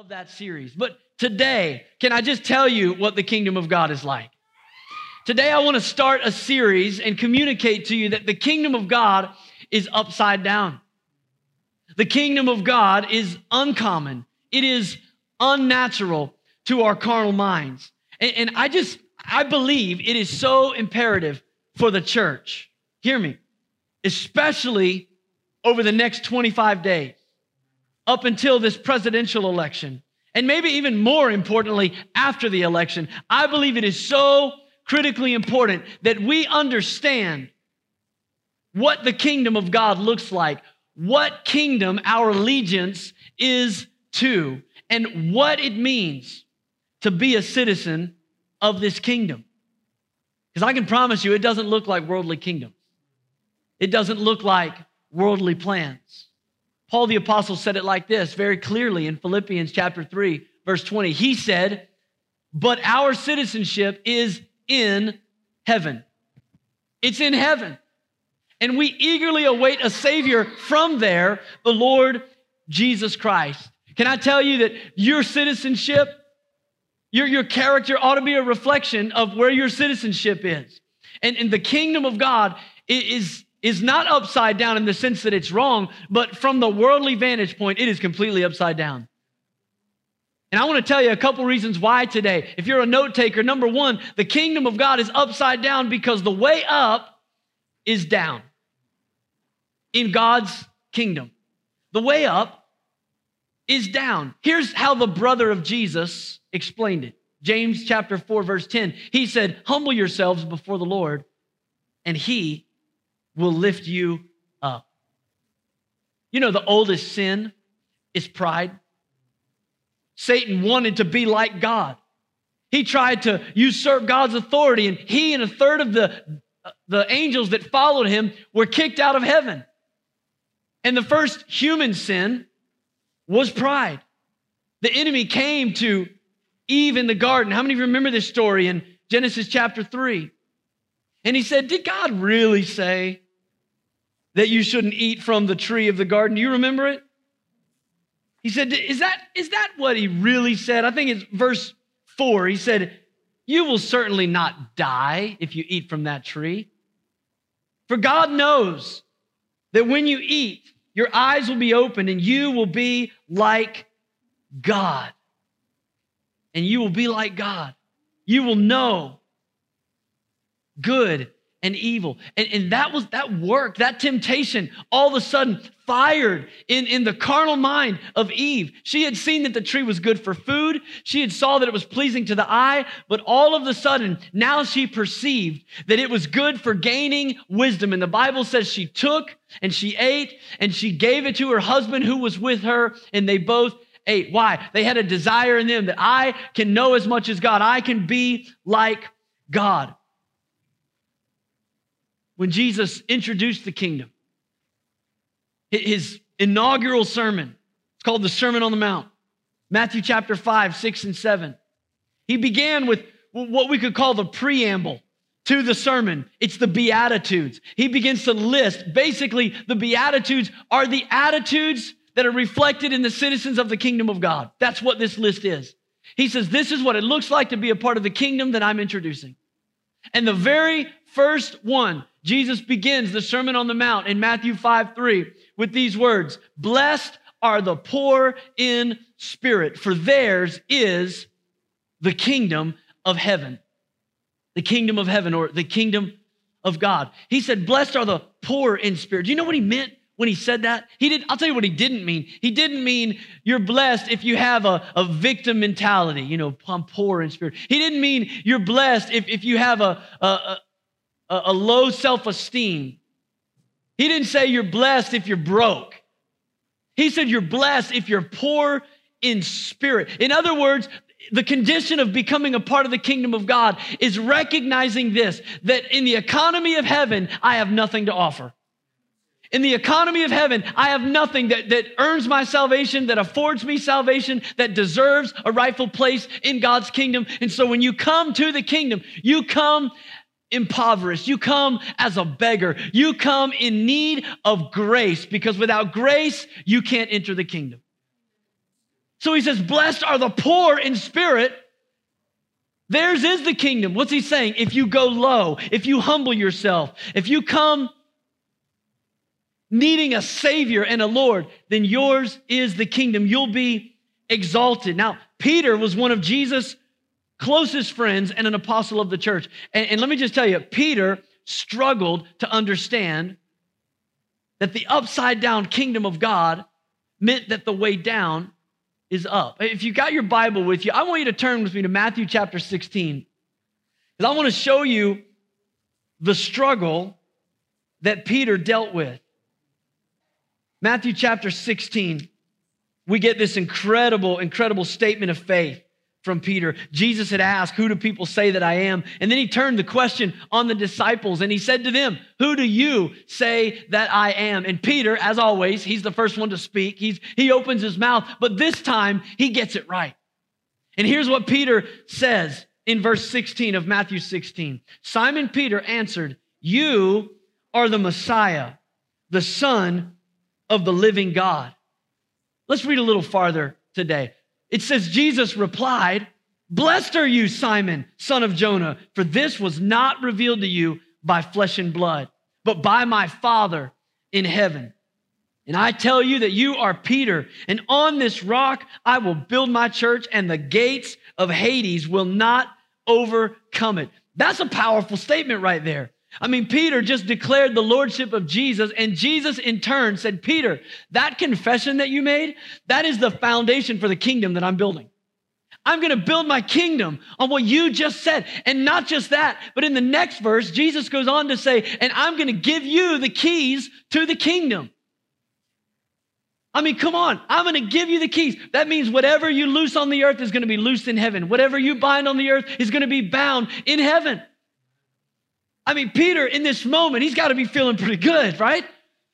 of that series. But today, can I just tell you what the kingdom of God is like? Today, I want to start a series and communicate to you that the kingdom of God is upside down. The kingdom of God is uncommon, it is unnatural to our carnal minds. And, and I just, I believe it is so imperative for the church. Hear me, especially over the next 25 days up until this presidential election, and maybe even more importantly, after the election, I believe it is so critically important that we understand what the kingdom of God looks like, what kingdom our allegiance is to, and what it means to be a citizen of this kingdom. Because I can promise you, it doesn't look like worldly kingdoms. It doesn't look like worldly plans. Paul the apostle said it like this very clearly in Philippians chapter 3 verse 20. He said, "But our citizenship is in heaven." It's in heaven. And we eagerly await a savior from there, the Lord Jesus Christ. Can I tell you that your citizenship, your, your character ought to be a reflection of where your citizenship is. And, and the kingdom of God is, is not upside down in the sense that it's wrong, but from the worldly vantage point, it is completely upside down. And I want to tell you a couple reasons why today. If you're a note taker, number one, the kingdom of God is upside down because the way up is down in God's kingdom. The way up is down. Here's how the brother of Jesus explained it. James chapter 4 verse 10. He said, "Humble yourselves before the Lord, and he will lift you up. You know, the oldest sin is pride. Satan wanted to be like God. He tried to usurp God's authority, and he and a third of the, the angels that followed him were kicked out of heaven. And the first human sin was pride. The enemy came to Eve in the garden. How many of you remember this story in Genesis chapter 3? And he said, Did God really say that you shouldn't eat from the tree of the garden? Do you remember it? He said, Is that, is that what he really said? I think it's verse 4. He said, You will certainly not die if you eat from that tree. For God knows that when you eat, your eyes will be opened and you will be like God. And you will be like God. You will know good and evil. And, and that was that work, that temptation, all of a sudden fired in, in the carnal mind of Eve. She had seen that the tree was good for food. She had saw that it was pleasing to the eye, but all of a sudden, now she perceived that it was good for gaining wisdom. And the Bible says she took and she ate and she gave it to her husband who was with her, and they both ate. Why? They had a desire in them that I can know as much as God. I can be like God when Jesus introduced the kingdom. His inaugural sermon, it's called the Sermon on the Mount, Matthew chapter 5, 6, and 7. He began with what we could call the preamble to the sermon. It's the Beatitudes. He begins to list basically, the Beatitudes are the attitudes that are reflected in the citizens of the kingdom of God. That's what this list is. He says, This is what it looks like to be a part of the kingdom that I'm introducing. And the very first one Jesus begins the Sermon on the Mount in Matthew 5 3 with these words Blessed are the poor in spirit, for theirs is the kingdom of heaven. The kingdom of heaven, or the kingdom of God. He said, Blessed are the poor in spirit. Do you know what he meant? when he said that? He did, I'll tell you what he didn't mean. He didn't mean you're blessed if you have a, a victim mentality, you know, I'm poor in spirit. He didn't mean you're blessed if, if you have a, a, a, a low self esteem. He didn't say you're blessed if you're broke. He said you're blessed if you're poor in spirit. In other words, the condition of becoming a part of the kingdom of God is recognizing this that in the economy of heaven, I have nothing to offer. In the economy of heaven, I have nothing that, that earns my salvation, that affords me salvation, that deserves a rightful place in God's kingdom. And so when you come to the kingdom, you come impoverished. You come as a beggar. You come in need of grace because without grace, you can't enter the kingdom. So he says, Blessed are the poor in spirit. Theirs is the kingdom. What's he saying? If you go low, if you humble yourself, if you come needing a savior and a Lord, then yours is the kingdom. You'll be exalted. Now, Peter was one of Jesus' closest friends and an apostle of the church. And, and let me just tell you, Peter struggled to understand that the upside down kingdom of God meant that the way down is up. If you got your Bible with you, I want you to turn with me to Matthew chapter 16. Because I want to show you the struggle that Peter dealt with. Matthew chapter 16, we get this incredible, incredible statement of faith from Peter. Jesus had asked, Who do people say that I am? And then he turned the question on the disciples and he said to them, Who do you say that I am? And Peter, as always, he's the first one to speak. He's, he opens his mouth, but this time he gets it right. And here's what Peter says in verse 16 of Matthew 16 Simon Peter answered, You are the Messiah, the Son of the living God. Let's read a little farther today. It says, Jesus replied, Blessed are you, Simon, son of Jonah, for this was not revealed to you by flesh and blood, but by my Father in heaven. And I tell you that you are Peter, and on this rock I will build my church, and the gates of Hades will not overcome it. That's a powerful statement right there. I mean, Peter just declared the lordship of Jesus, and Jesus in turn said, Peter, that confession that you made, that is the foundation for the kingdom that I'm building. I'm going to build my kingdom on what you just said. And not just that, but in the next verse, Jesus goes on to say, and I'm going to give you the keys to the kingdom. I mean, come on. I'm going to give you the keys. That means whatever you loose on the earth is going to be loosed in heaven. Whatever you bind on the earth is going to be bound in heaven. I mean, Peter, in this moment, he's got to be feeling pretty good, right?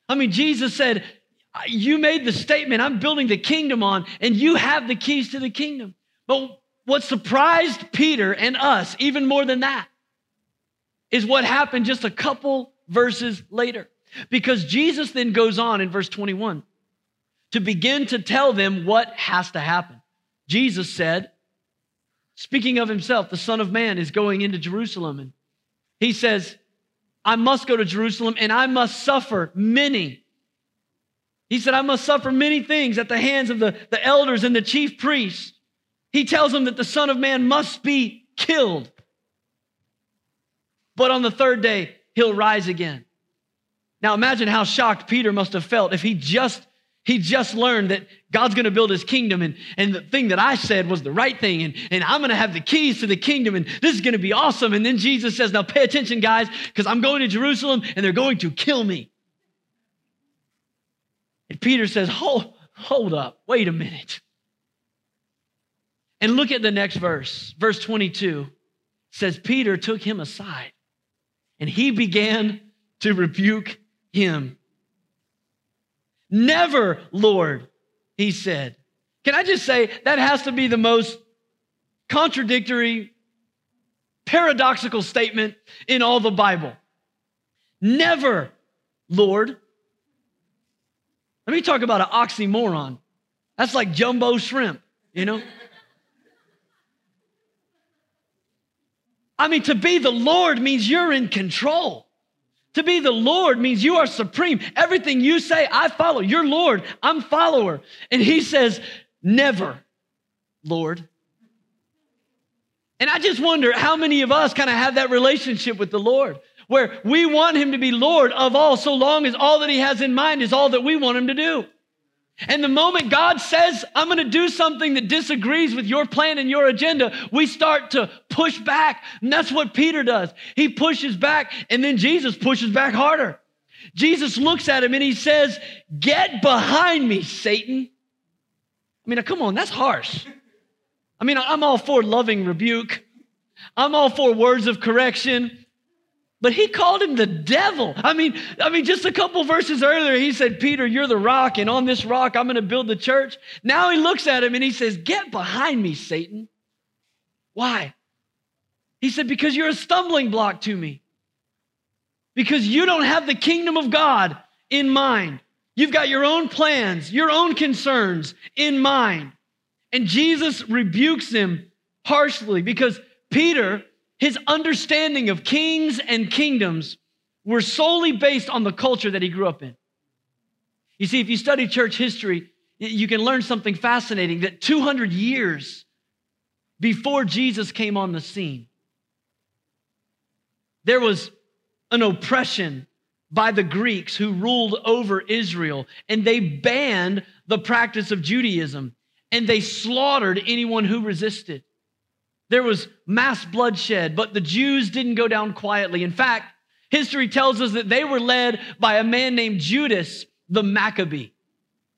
I mean, Jesus said, You made the statement, I'm building the kingdom on, and you have the keys to the kingdom. But what surprised Peter and us, even more than that, is what happened just a couple verses later. Because Jesus then goes on in verse 21 to begin to tell them what has to happen. Jesus said, speaking of himself, the Son of Man is going into Jerusalem and he says, I must go to Jerusalem and I must suffer many. He said, I must suffer many things at the hands of the, the elders and the chief priests. He tells them that the Son of Man must be killed. But on the third day, he'll rise again. Now imagine how shocked Peter must have felt if he just he just learned that God's going to build his kingdom, and, and the thing that I said was the right thing, and, and I'm going to have the keys to the kingdom, and this is going to be awesome. And then Jesus says, Now pay attention, guys, because I'm going to Jerusalem and they're going to kill me. And Peter says, Hold, hold up, wait a minute. And look at the next verse. Verse 22 says, Peter took him aside and he began to rebuke him. Never, Lord, he said. Can I just say that has to be the most contradictory, paradoxical statement in all the Bible? Never, Lord. Let me talk about an oxymoron. That's like jumbo shrimp, you know? I mean, to be the Lord means you're in control. To be the Lord means you are supreme. Everything you say, I follow. You're Lord, I'm follower. And he says, Never, Lord. And I just wonder how many of us kind of have that relationship with the Lord where we want him to be Lord of all so long as all that he has in mind is all that we want him to do. And the moment God says, I'm going to do something that disagrees with your plan and your agenda, we start to push back. And that's what Peter does. He pushes back, and then Jesus pushes back harder. Jesus looks at him and he says, Get behind me, Satan. I mean, come on, that's harsh. I mean, I'm all for loving rebuke, I'm all for words of correction. But he called him the devil. I mean, I mean, just a couple verses earlier, he said, Peter, you're the rock, and on this rock I'm going to build the church. Now he looks at him and he says, Get behind me, Satan. Why? He said, Because you're a stumbling block to me. Because you don't have the kingdom of God in mind. You've got your own plans, your own concerns in mind. And Jesus rebukes him harshly because Peter, his understanding of kings and kingdoms were solely based on the culture that he grew up in. You see, if you study church history, you can learn something fascinating that 200 years before Jesus came on the scene, there was an oppression by the Greeks who ruled over Israel, and they banned the practice of Judaism and they slaughtered anyone who resisted. There was mass bloodshed, but the Jews didn't go down quietly. In fact, history tells us that they were led by a man named Judas the Maccabee,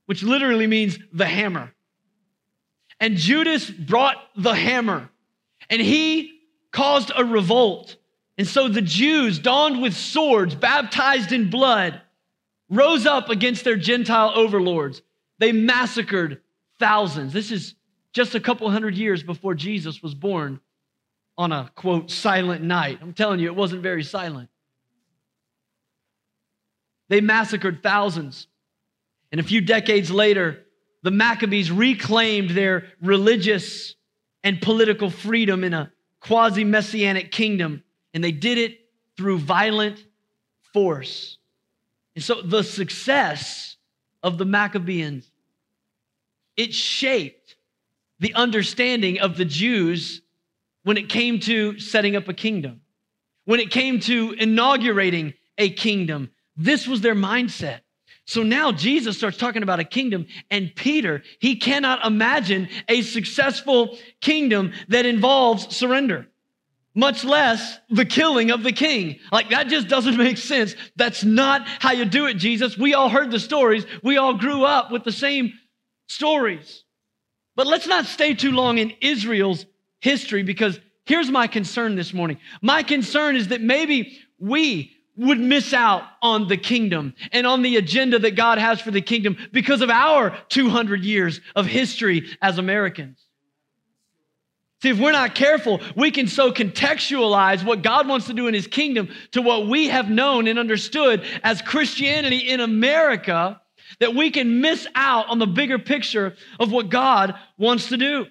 which literally means the hammer. And Judas brought the hammer and he caused a revolt. And so the Jews, donned with swords, baptized in blood, rose up against their Gentile overlords. They massacred thousands. This is just a couple hundred years before Jesus was born on a quote, silent night. I'm telling you, it wasn't very silent. They massacred thousands. And a few decades later, the Maccabees reclaimed their religious and political freedom in a quasi messianic kingdom, and they did it through violent force. And so the success of the Maccabeans it shaped the understanding of the Jews when it came to setting up a kingdom, when it came to inaugurating a kingdom. This was their mindset. So now Jesus starts talking about a kingdom, and Peter, he cannot imagine a successful kingdom that involves surrender, much less the killing of the king. Like that just doesn't make sense. That's not how you do it, Jesus. We all heard the stories, we all grew up with the same stories. But let's not stay too long in Israel's history because here's my concern this morning. My concern is that maybe we would miss out on the kingdom and on the agenda that God has for the kingdom because of our 200 years of history as Americans. See, if we're not careful, we can so contextualize what God wants to do in his kingdom to what we have known and understood as Christianity in America that we can miss out on the bigger picture of what God wants to do.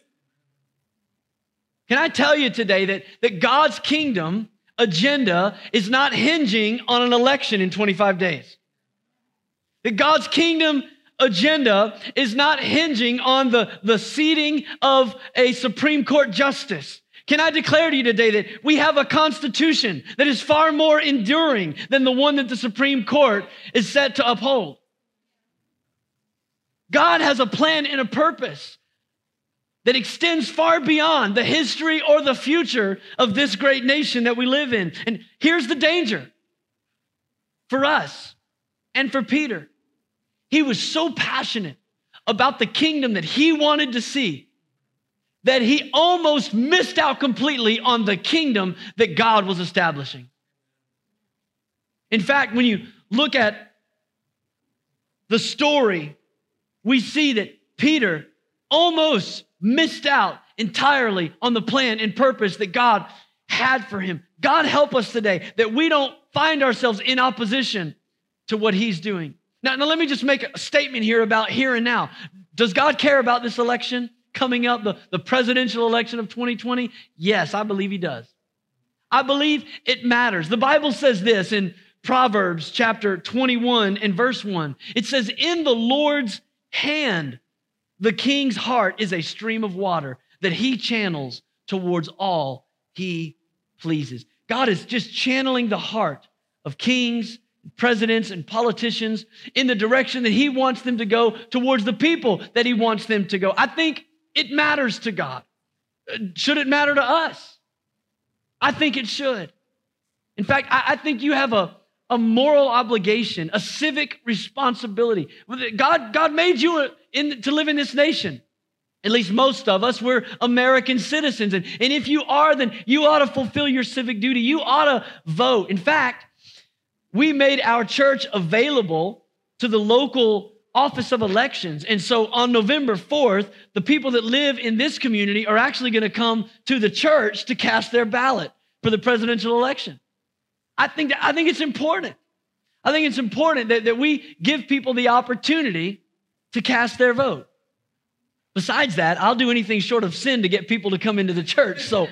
Can I tell you today that, that God's kingdom agenda is not hinging on an election in 25 days. That God's kingdom agenda is not hinging on the, the seating of a Supreme Court justice. Can I declare to you today that we have a constitution that is far more enduring than the one that the Supreme Court is set to uphold? God has a plan and a purpose that extends far beyond the history or the future of this great nation that we live in. And here's the danger for us and for Peter. He was so passionate about the kingdom that he wanted to see that he almost missed out completely on the kingdom that God was establishing. In fact, when you look at the story, we see that Peter almost missed out entirely on the plan and purpose that God had for him. God help us today that we don't find ourselves in opposition to what he's doing. Now, now let me just make a statement here about here and now. Does God care about this election coming up, the, the presidential election of 2020? Yes, I believe he does. I believe it matters. The Bible says this in Proverbs chapter 21 and verse 1. It says, In the Lord's hand the king's heart is a stream of water that he channels towards all he pleases. God is just channeling the heart of kings, presidents, and politicians in the direction that he wants them to go towards the people that he wants them to go. I think it matters to God. Should it matter to us? I think it should. In fact, I, think you have a, a moral obligation, a civic responsibility. God, God made you in, to live in this nation. At least most of us, we're American citizens. And, and if you are, then you ought to fulfill your civic duty. You ought to vote. In fact, we made our church available to the local office of elections. And so on November 4th, the people that live in this community are actually going to come to the church to cast their ballot for the presidential election. I think, that, I think it's important. I think it's important that, that we give people the opportunity to cast their vote. Besides that, I'll do anything short of sin to get people to come into the church. So,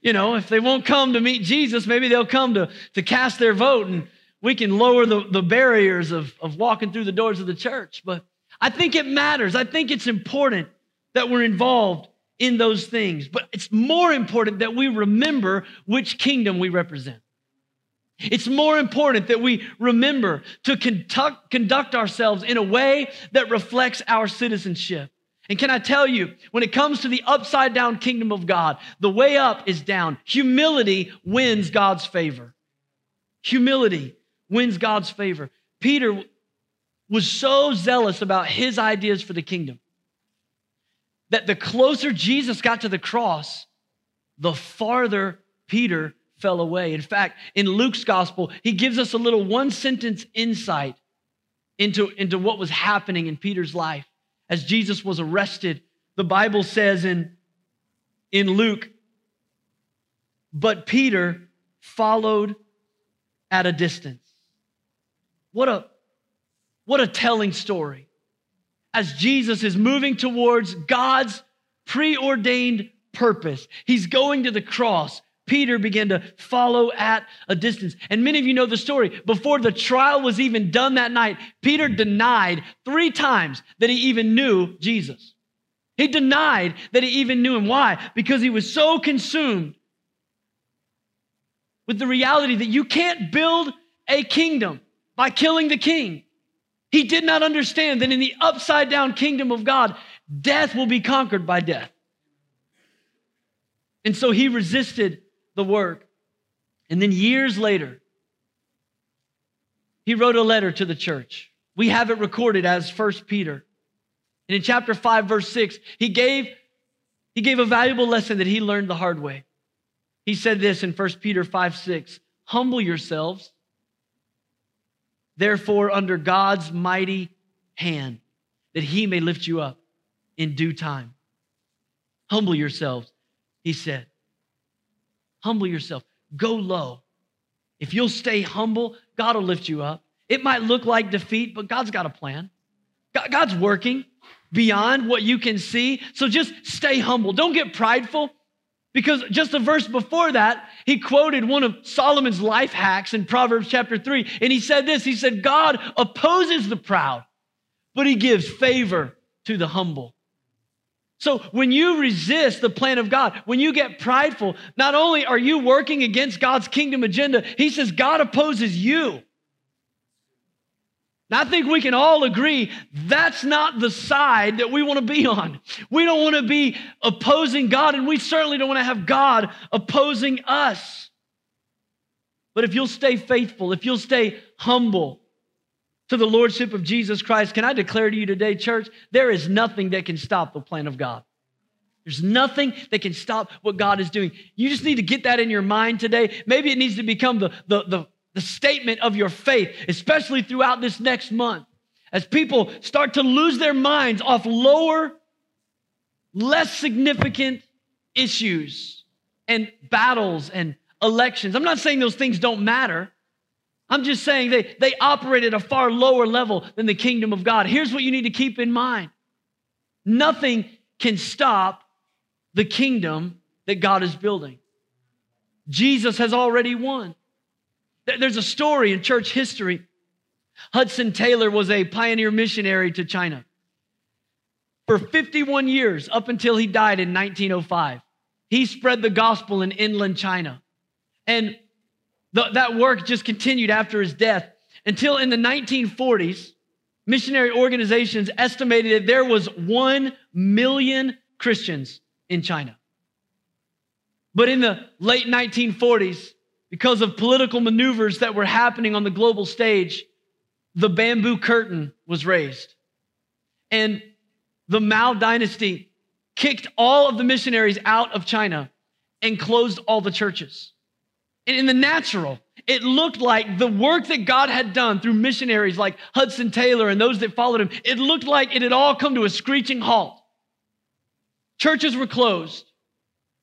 you know, if they won't come to meet Jesus, maybe they'll come to, to cast their vote and we can lower the, the barriers of, of walking through the doors of the church. But I think it matters. I think it's important that we're involved in those things. But it's more important that we remember which kingdom we represent. It's more important that we remember to conduct, conduct ourselves in a way that reflects our citizenship. And can I tell you, when it comes to the upside down kingdom of God, the way up is down. Humility wins God's favor. Humility wins God's favor. Peter was so zealous about his ideas for the kingdom that the closer Jesus got to the cross, the farther Peter fell away. In fact, in Luke's gospel, he gives us a little one sentence insight into, into what was happening in Peter's life as Jesus was arrested. The Bible says in, in Luke, but Peter followed at a distance. What a, what a telling story. As Jesus is moving towards God's preordained purpose, he's going to the cross. Peter began to follow at a distance. And many of you know the story. Before the trial was even done that night, Peter denied three times that he even knew Jesus. He denied that he even knew him. Why? Because he was so consumed with the reality that you can't build a kingdom by killing the king. He did not understand that in the upside down kingdom of God, death will be conquered by death. And so he resisted the work. And then years later, he wrote a letter to the church. We have it recorded as First Peter. And in chapter 5, verse 6, he gave, he gave a valuable lesson that he learned the hard way. He said this in 1 Peter 5, 6 Humble yourselves, therefore, under God's mighty hand, that he may lift you up in due time. Humble yourselves, he said. Humble yourself. Go low. If you'll stay humble, God will lift you up. It might look like defeat, but God's got a plan. God's working beyond what you can see. So just stay humble. Don't get prideful. Because just a verse before that, he quoted one of Solomon's life hacks in Proverbs chapter 3. And he said this He said, God opposes the proud, but he gives favor to the humble. So when you resist the plan of God, when you get prideful, not only are you working against God's kingdom agenda, he says God opposes you. Now, I think we can all agree that's not the side that we want to be on. We don't want to be opposing God, and we certainly don't want to have God opposing us. But if you'll stay faithful, if you'll stay humble, to the Lordship of Jesus Christ, can I declare to you today, church, there is nothing that can stop the plan of God. There's nothing that can stop what God is doing. You just need to get that in your mind today. Maybe it needs to become the, the, the, the statement of your faith, especially throughout this next month. As people start to lose their minds off lower, less significant issues and battles and elections. I'm not saying those things don't matter. I'm just saying they, they operate at a far lower level than the kingdom of God. Here's what you need to keep in mind nothing can stop the kingdom that God is building. Jesus has already won. There's a story in church history. Hudson Taylor was a pioneer missionary to China. For 51 years, up until he died in 1905, he spread the gospel in inland China. And the, that work just continued after his death until in the 1940s, missionary organizations estimated that there was 1 million Christians in China. But in the late 1940s, because of political maneuvers that were happening on the global stage, the bamboo curtain was raised. And the Mao dynasty kicked all of the missionaries out of China and closed all the churches. And in the natural, it looked like the work that God had done through missionaries like Hudson Taylor and those that followed him, it looked like it had all come to a screeching halt. Churches were closed.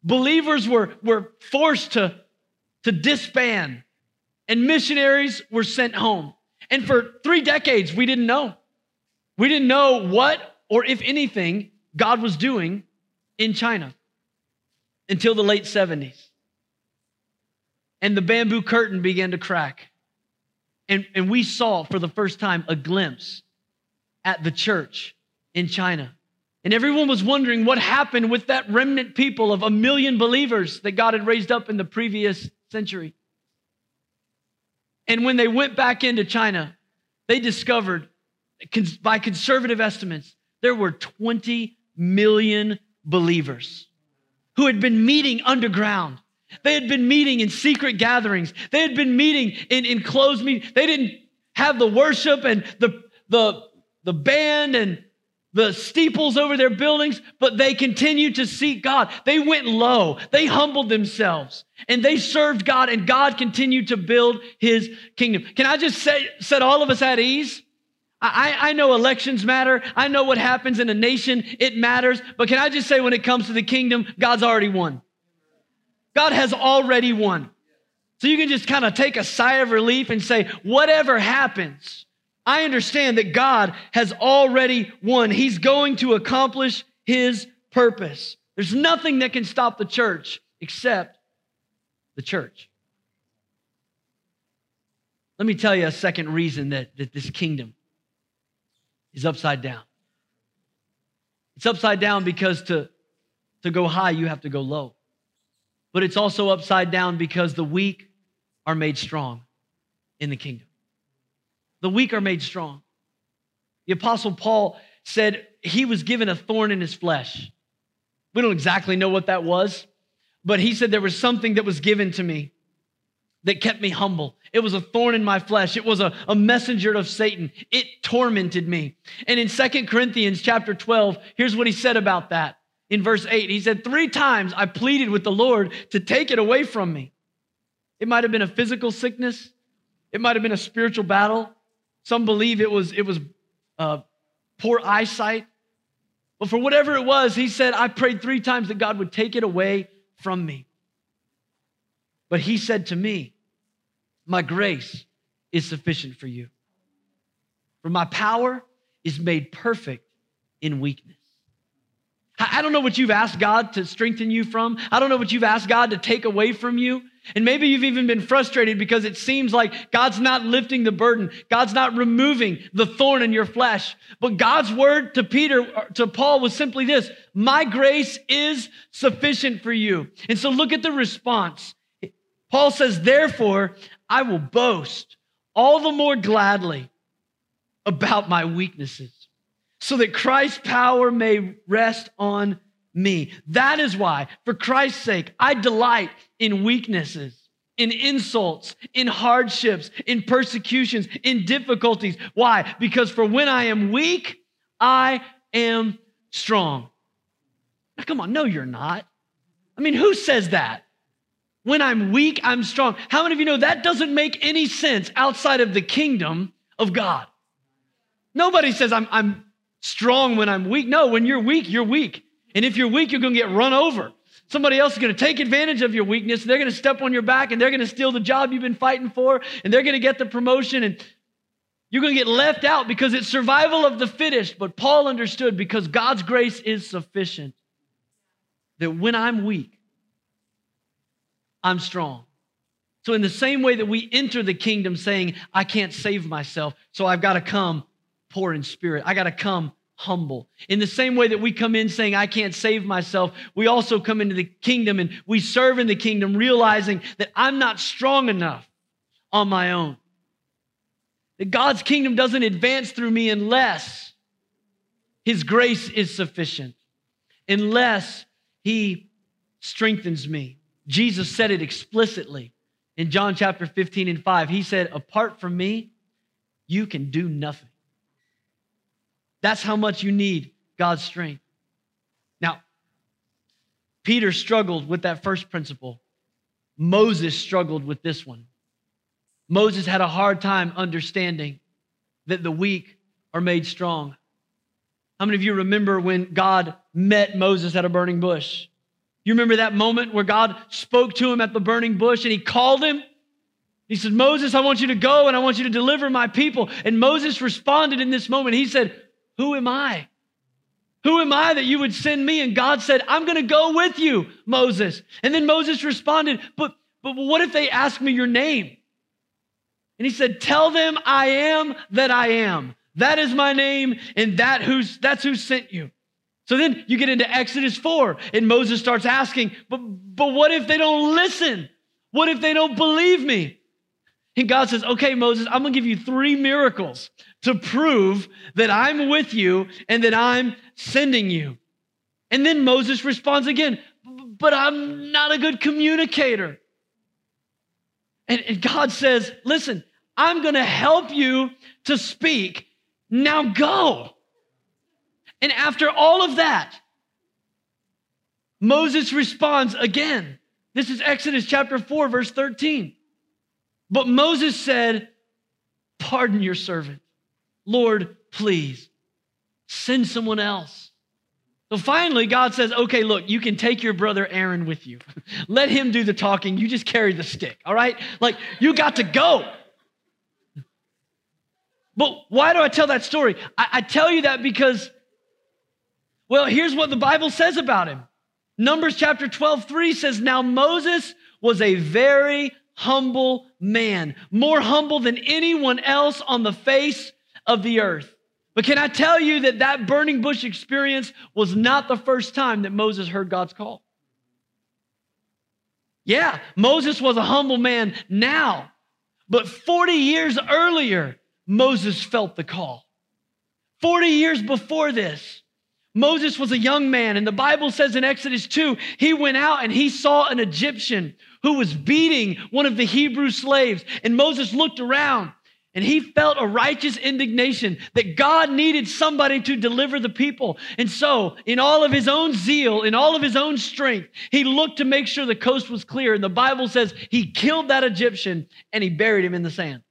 Believers were, were forced to, to disband, and missionaries were sent home. And for three decades, we didn't know. We didn't know what or if anything God was doing in China until the late 70s. And the bamboo curtain began to crack. And, and we saw for the first time a glimpse at the church in China. And everyone was wondering what happened with that remnant people of a million believers that God had raised up in the previous century. And when they went back into China, they discovered, by conservative estimates, there were 20 million believers who had been meeting underground. They had been meeting in secret gatherings. They had been meeting in, in closed meetings. They didn't have the worship and the, the, the band and the steeples over their buildings, but they continued to seek God. They went low. They humbled themselves and they served God and God continued to build his kingdom. Can I just say, set all of us at ease? I, I know elections matter. I know what happens in a nation. It matters. But can I just say when it comes to the kingdom, God's already won. God has already won. So you can just kind of take a sigh of relief and say, whatever happens, I understand that God has already won. He's going to accomplish his purpose. There's nothing that can stop the church except the church. Let me tell you a second reason that, that this kingdom is upside down. It's upside down because to, to go high, you have to go low. But it's also upside down because the weak are made strong in the kingdom. The weak are made strong. The Apostle Paul said he was given a thorn in his flesh. We don't exactly know what that was, but he said there was something that was given to me that kept me humble. It was a thorn in my flesh. It was a, a messenger of Satan. It tormented me. And in Second Corinthians chapter 12, here's what he said about that. In verse 8, he said, Three times I pleaded with the Lord to take it away from me. It might have been a physical sickness, it might have been a spiritual battle, some believe it was, it was uh, poor eyesight. But for whatever it was, he said, I prayed three times that God would take it away from me. But he said to me, My grace is sufficient for you. For my power is made perfect in weakness. I don't know what you've asked God to strengthen you from. I don't know what you've asked God to take away from you. And maybe you've even been frustrated because it seems like God's not lifting the burden. God's not removing the thorn in your flesh. But God's word to Peter, to Paul was simply this My grace is sufficient for you. And so look at the response. Paul says, Therefore, I will boast all the more gladly about my weaknesses so that Christ's power may rest on me. That is why, for Christ's sake, I delight in weaknesses, in insults, in hardships, in persecutions, in difficulties. Why? Because for when I am weak, I am strong. Now, come on, no, you're not. I mean, who says that? When I'm weak, I'm strong. How many of you know that doesn't make any sense outside of the kingdom of God? Nobody says I'm, I'm strong when I'm weak. No, when you're weak, you're weak. And if you're weak, you're going to get run over. Somebody else is going to take advantage of your weakness. They're going to step on your back and they're going to steal the job you've been fighting for and they're going to get the promotion and you're going to get left out because it's survival of the fittest. But Paul understood because God's grace is sufficient that when I'm weak, I'm strong. So, in the same way that we enter the kingdom saying, I can't save myself, so I've got to come poor in spirit. I got to come humble. In the same way that we come in saying, I can't save myself, we also come into the kingdom and we serve in the kingdom, realizing that I'm not strong enough on my own. That God's kingdom doesn't advance through me unless His grace is sufficient, unless He strengthens me. Jesus said it explicitly in John chapter 15 and 5. He said, Apart from me, you can do nothing. That's how much you need God's strength. Now, Peter struggled with that first principle. Moses struggled with this one. Moses had a hard time understanding that the weak are made strong. How many of you remember when God met Moses at a burning bush? You remember that moment where God spoke to him at the burning bush and he called him? He said, Moses, I want you to go and I want you to deliver my people. And Moses responded in this moment. He said, who am I? Who am I that you would send me? And God said, I'm going to go with you, Moses. And then Moses responded, but, but what if they ask me your name? And he said, Tell them I am that I am. That is my name, and that who's that's who sent you. So then you get into Exodus 4, and Moses starts asking, but, but what if they don't listen? What if they don't believe me? And God says, Okay, Moses, I'm gonna give you three miracles to prove that I'm with you and that I'm sending you. And then Moses responds again, But I'm not a good communicator. And, and God says, Listen, I'm gonna help you to speak. Now go. And after all of that, Moses responds again. This is Exodus chapter 4, verse 13. But Moses said, Pardon your servant. Lord, please send someone else. So finally, God says, Okay, look, you can take your brother Aaron with you. Let him do the talking. You just carry the stick, all right? Like, you got to go. But why do I tell that story? I, I tell you that because, well, here's what the Bible says about him. Numbers chapter 12, 3 says, Now Moses was a very humble man, more humble than anyone else on the face of the earth. But can I tell you that that burning bush experience was not the first time that Moses heard God's call? Yeah, Moses was a humble man now, but 40 years earlier, Moses felt the call. 40 years before this, Moses was a young man, and the Bible says in Exodus 2, he went out and he saw an Egyptian who was beating one of the Hebrew slaves. And Moses looked around and he felt a righteous indignation that God needed somebody to deliver the people. And so, in all of his own zeal, in all of his own strength, he looked to make sure the coast was clear. And the Bible says he killed that Egyptian and he buried him in the sand.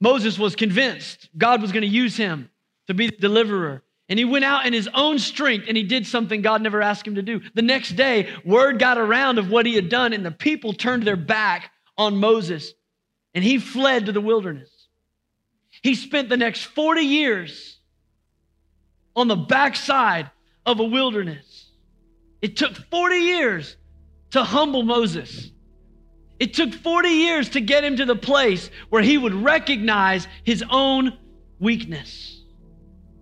Moses was convinced God was going to use him to be the deliverer. And he went out in his own strength and he did something God never asked him to do. The next day, word got around of what he had done, and the people turned their back on Moses and he fled to the wilderness. He spent the next 40 years on the backside of a wilderness. It took 40 years to humble Moses. It took 40 years to get him to the place where he would recognize his own weakness.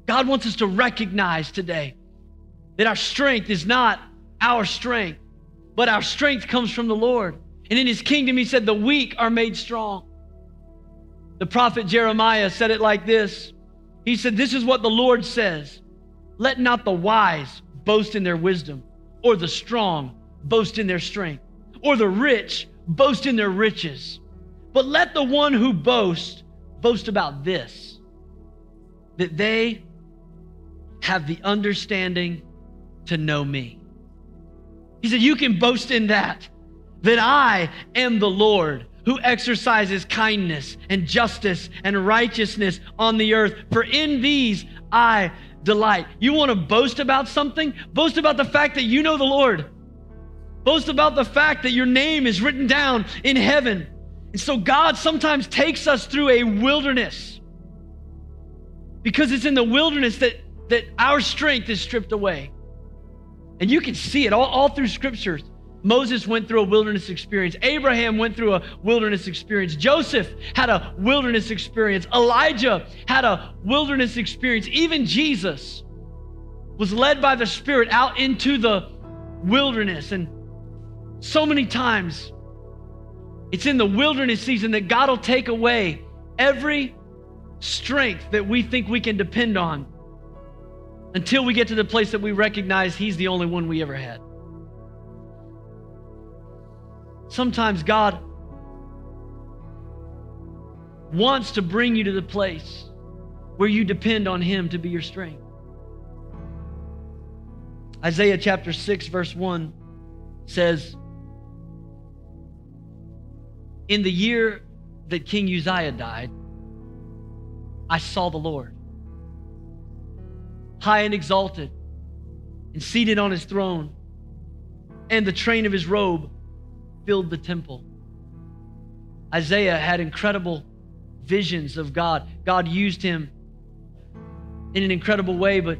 God wants us to recognize today that our strength is not our strength, but our strength comes from the Lord. And in his kingdom, he said, the weak are made strong. The prophet Jeremiah said it like this He said, This is what the Lord says Let not the wise boast in their wisdom, or the strong boast in their strength, or the rich boast in their riches. But let the one who boasts boast about this that they have the understanding to know me. He said, You can boast in that, that I am the Lord who exercises kindness and justice and righteousness on the earth. For in these I delight. You want to boast about something? Boast about the fact that you know the Lord. Boast about the fact that your name is written down in heaven. And so God sometimes takes us through a wilderness because it's in the wilderness that that our strength is stripped away. And you can see it all, all through scriptures. Moses went through a wilderness experience. Abraham went through a wilderness experience. Joseph had a wilderness experience. Elijah had a wilderness experience. Even Jesus was led by the Spirit out into the wilderness. And so many times, it's in the wilderness season that God will take away every strength that we think we can depend on until we get to the place that we recognize He's the only one we ever had. Sometimes God wants to bring you to the place where you depend on Him to be your strength. Isaiah chapter 6, verse 1 says, In the year that King Uzziah died, I saw the Lord high and exalted, and seated on his throne, and the train of his robe filled the temple. Isaiah had incredible visions of God. God used him in an incredible way, but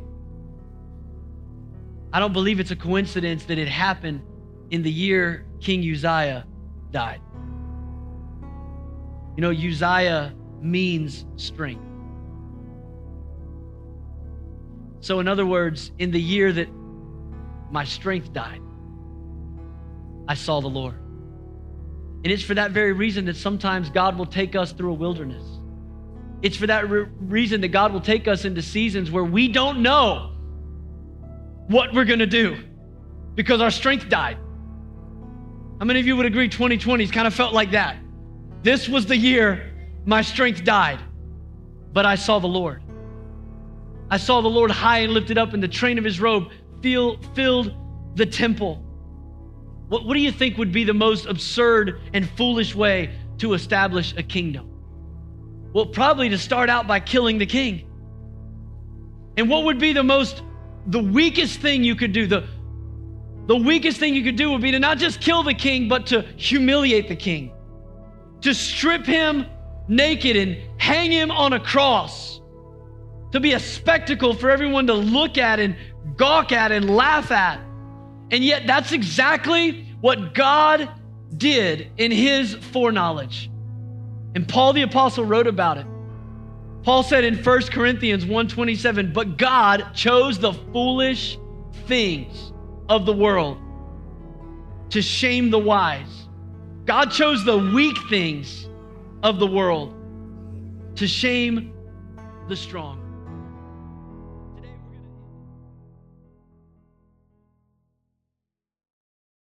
I don't believe it's a coincidence that it happened in the year King Uzziah died. You know, Uzziah means strength. So, in other words, in the year that my strength died, I saw the Lord. And it's for that very reason that sometimes God will take us through a wilderness. It's for that re- reason that God will take us into seasons where we don't know what we're going to do because our strength died. How many of you would agree 2020's kind of felt like that? This was the year my strength died, but I saw the Lord. I saw the Lord high and lifted up, and the train of his robe filled the temple. What, what do you think would be the most absurd and foolish way to establish a kingdom? Well, probably to start out by killing the king. And what would be the most, the weakest thing you could do? The, the weakest thing you could do would be to not just kill the king, but to humiliate the king, to strip him naked and hang him on a cross, to be a spectacle for everyone to look at and gawk at and laugh at. And yet, that's exactly what God did in his foreknowledge. And Paul the apostle wrote about it. Paul said in 1 Corinthians 1:27, "But God chose the foolish things of the world to shame the wise. God chose the weak things of the world to shame the strong."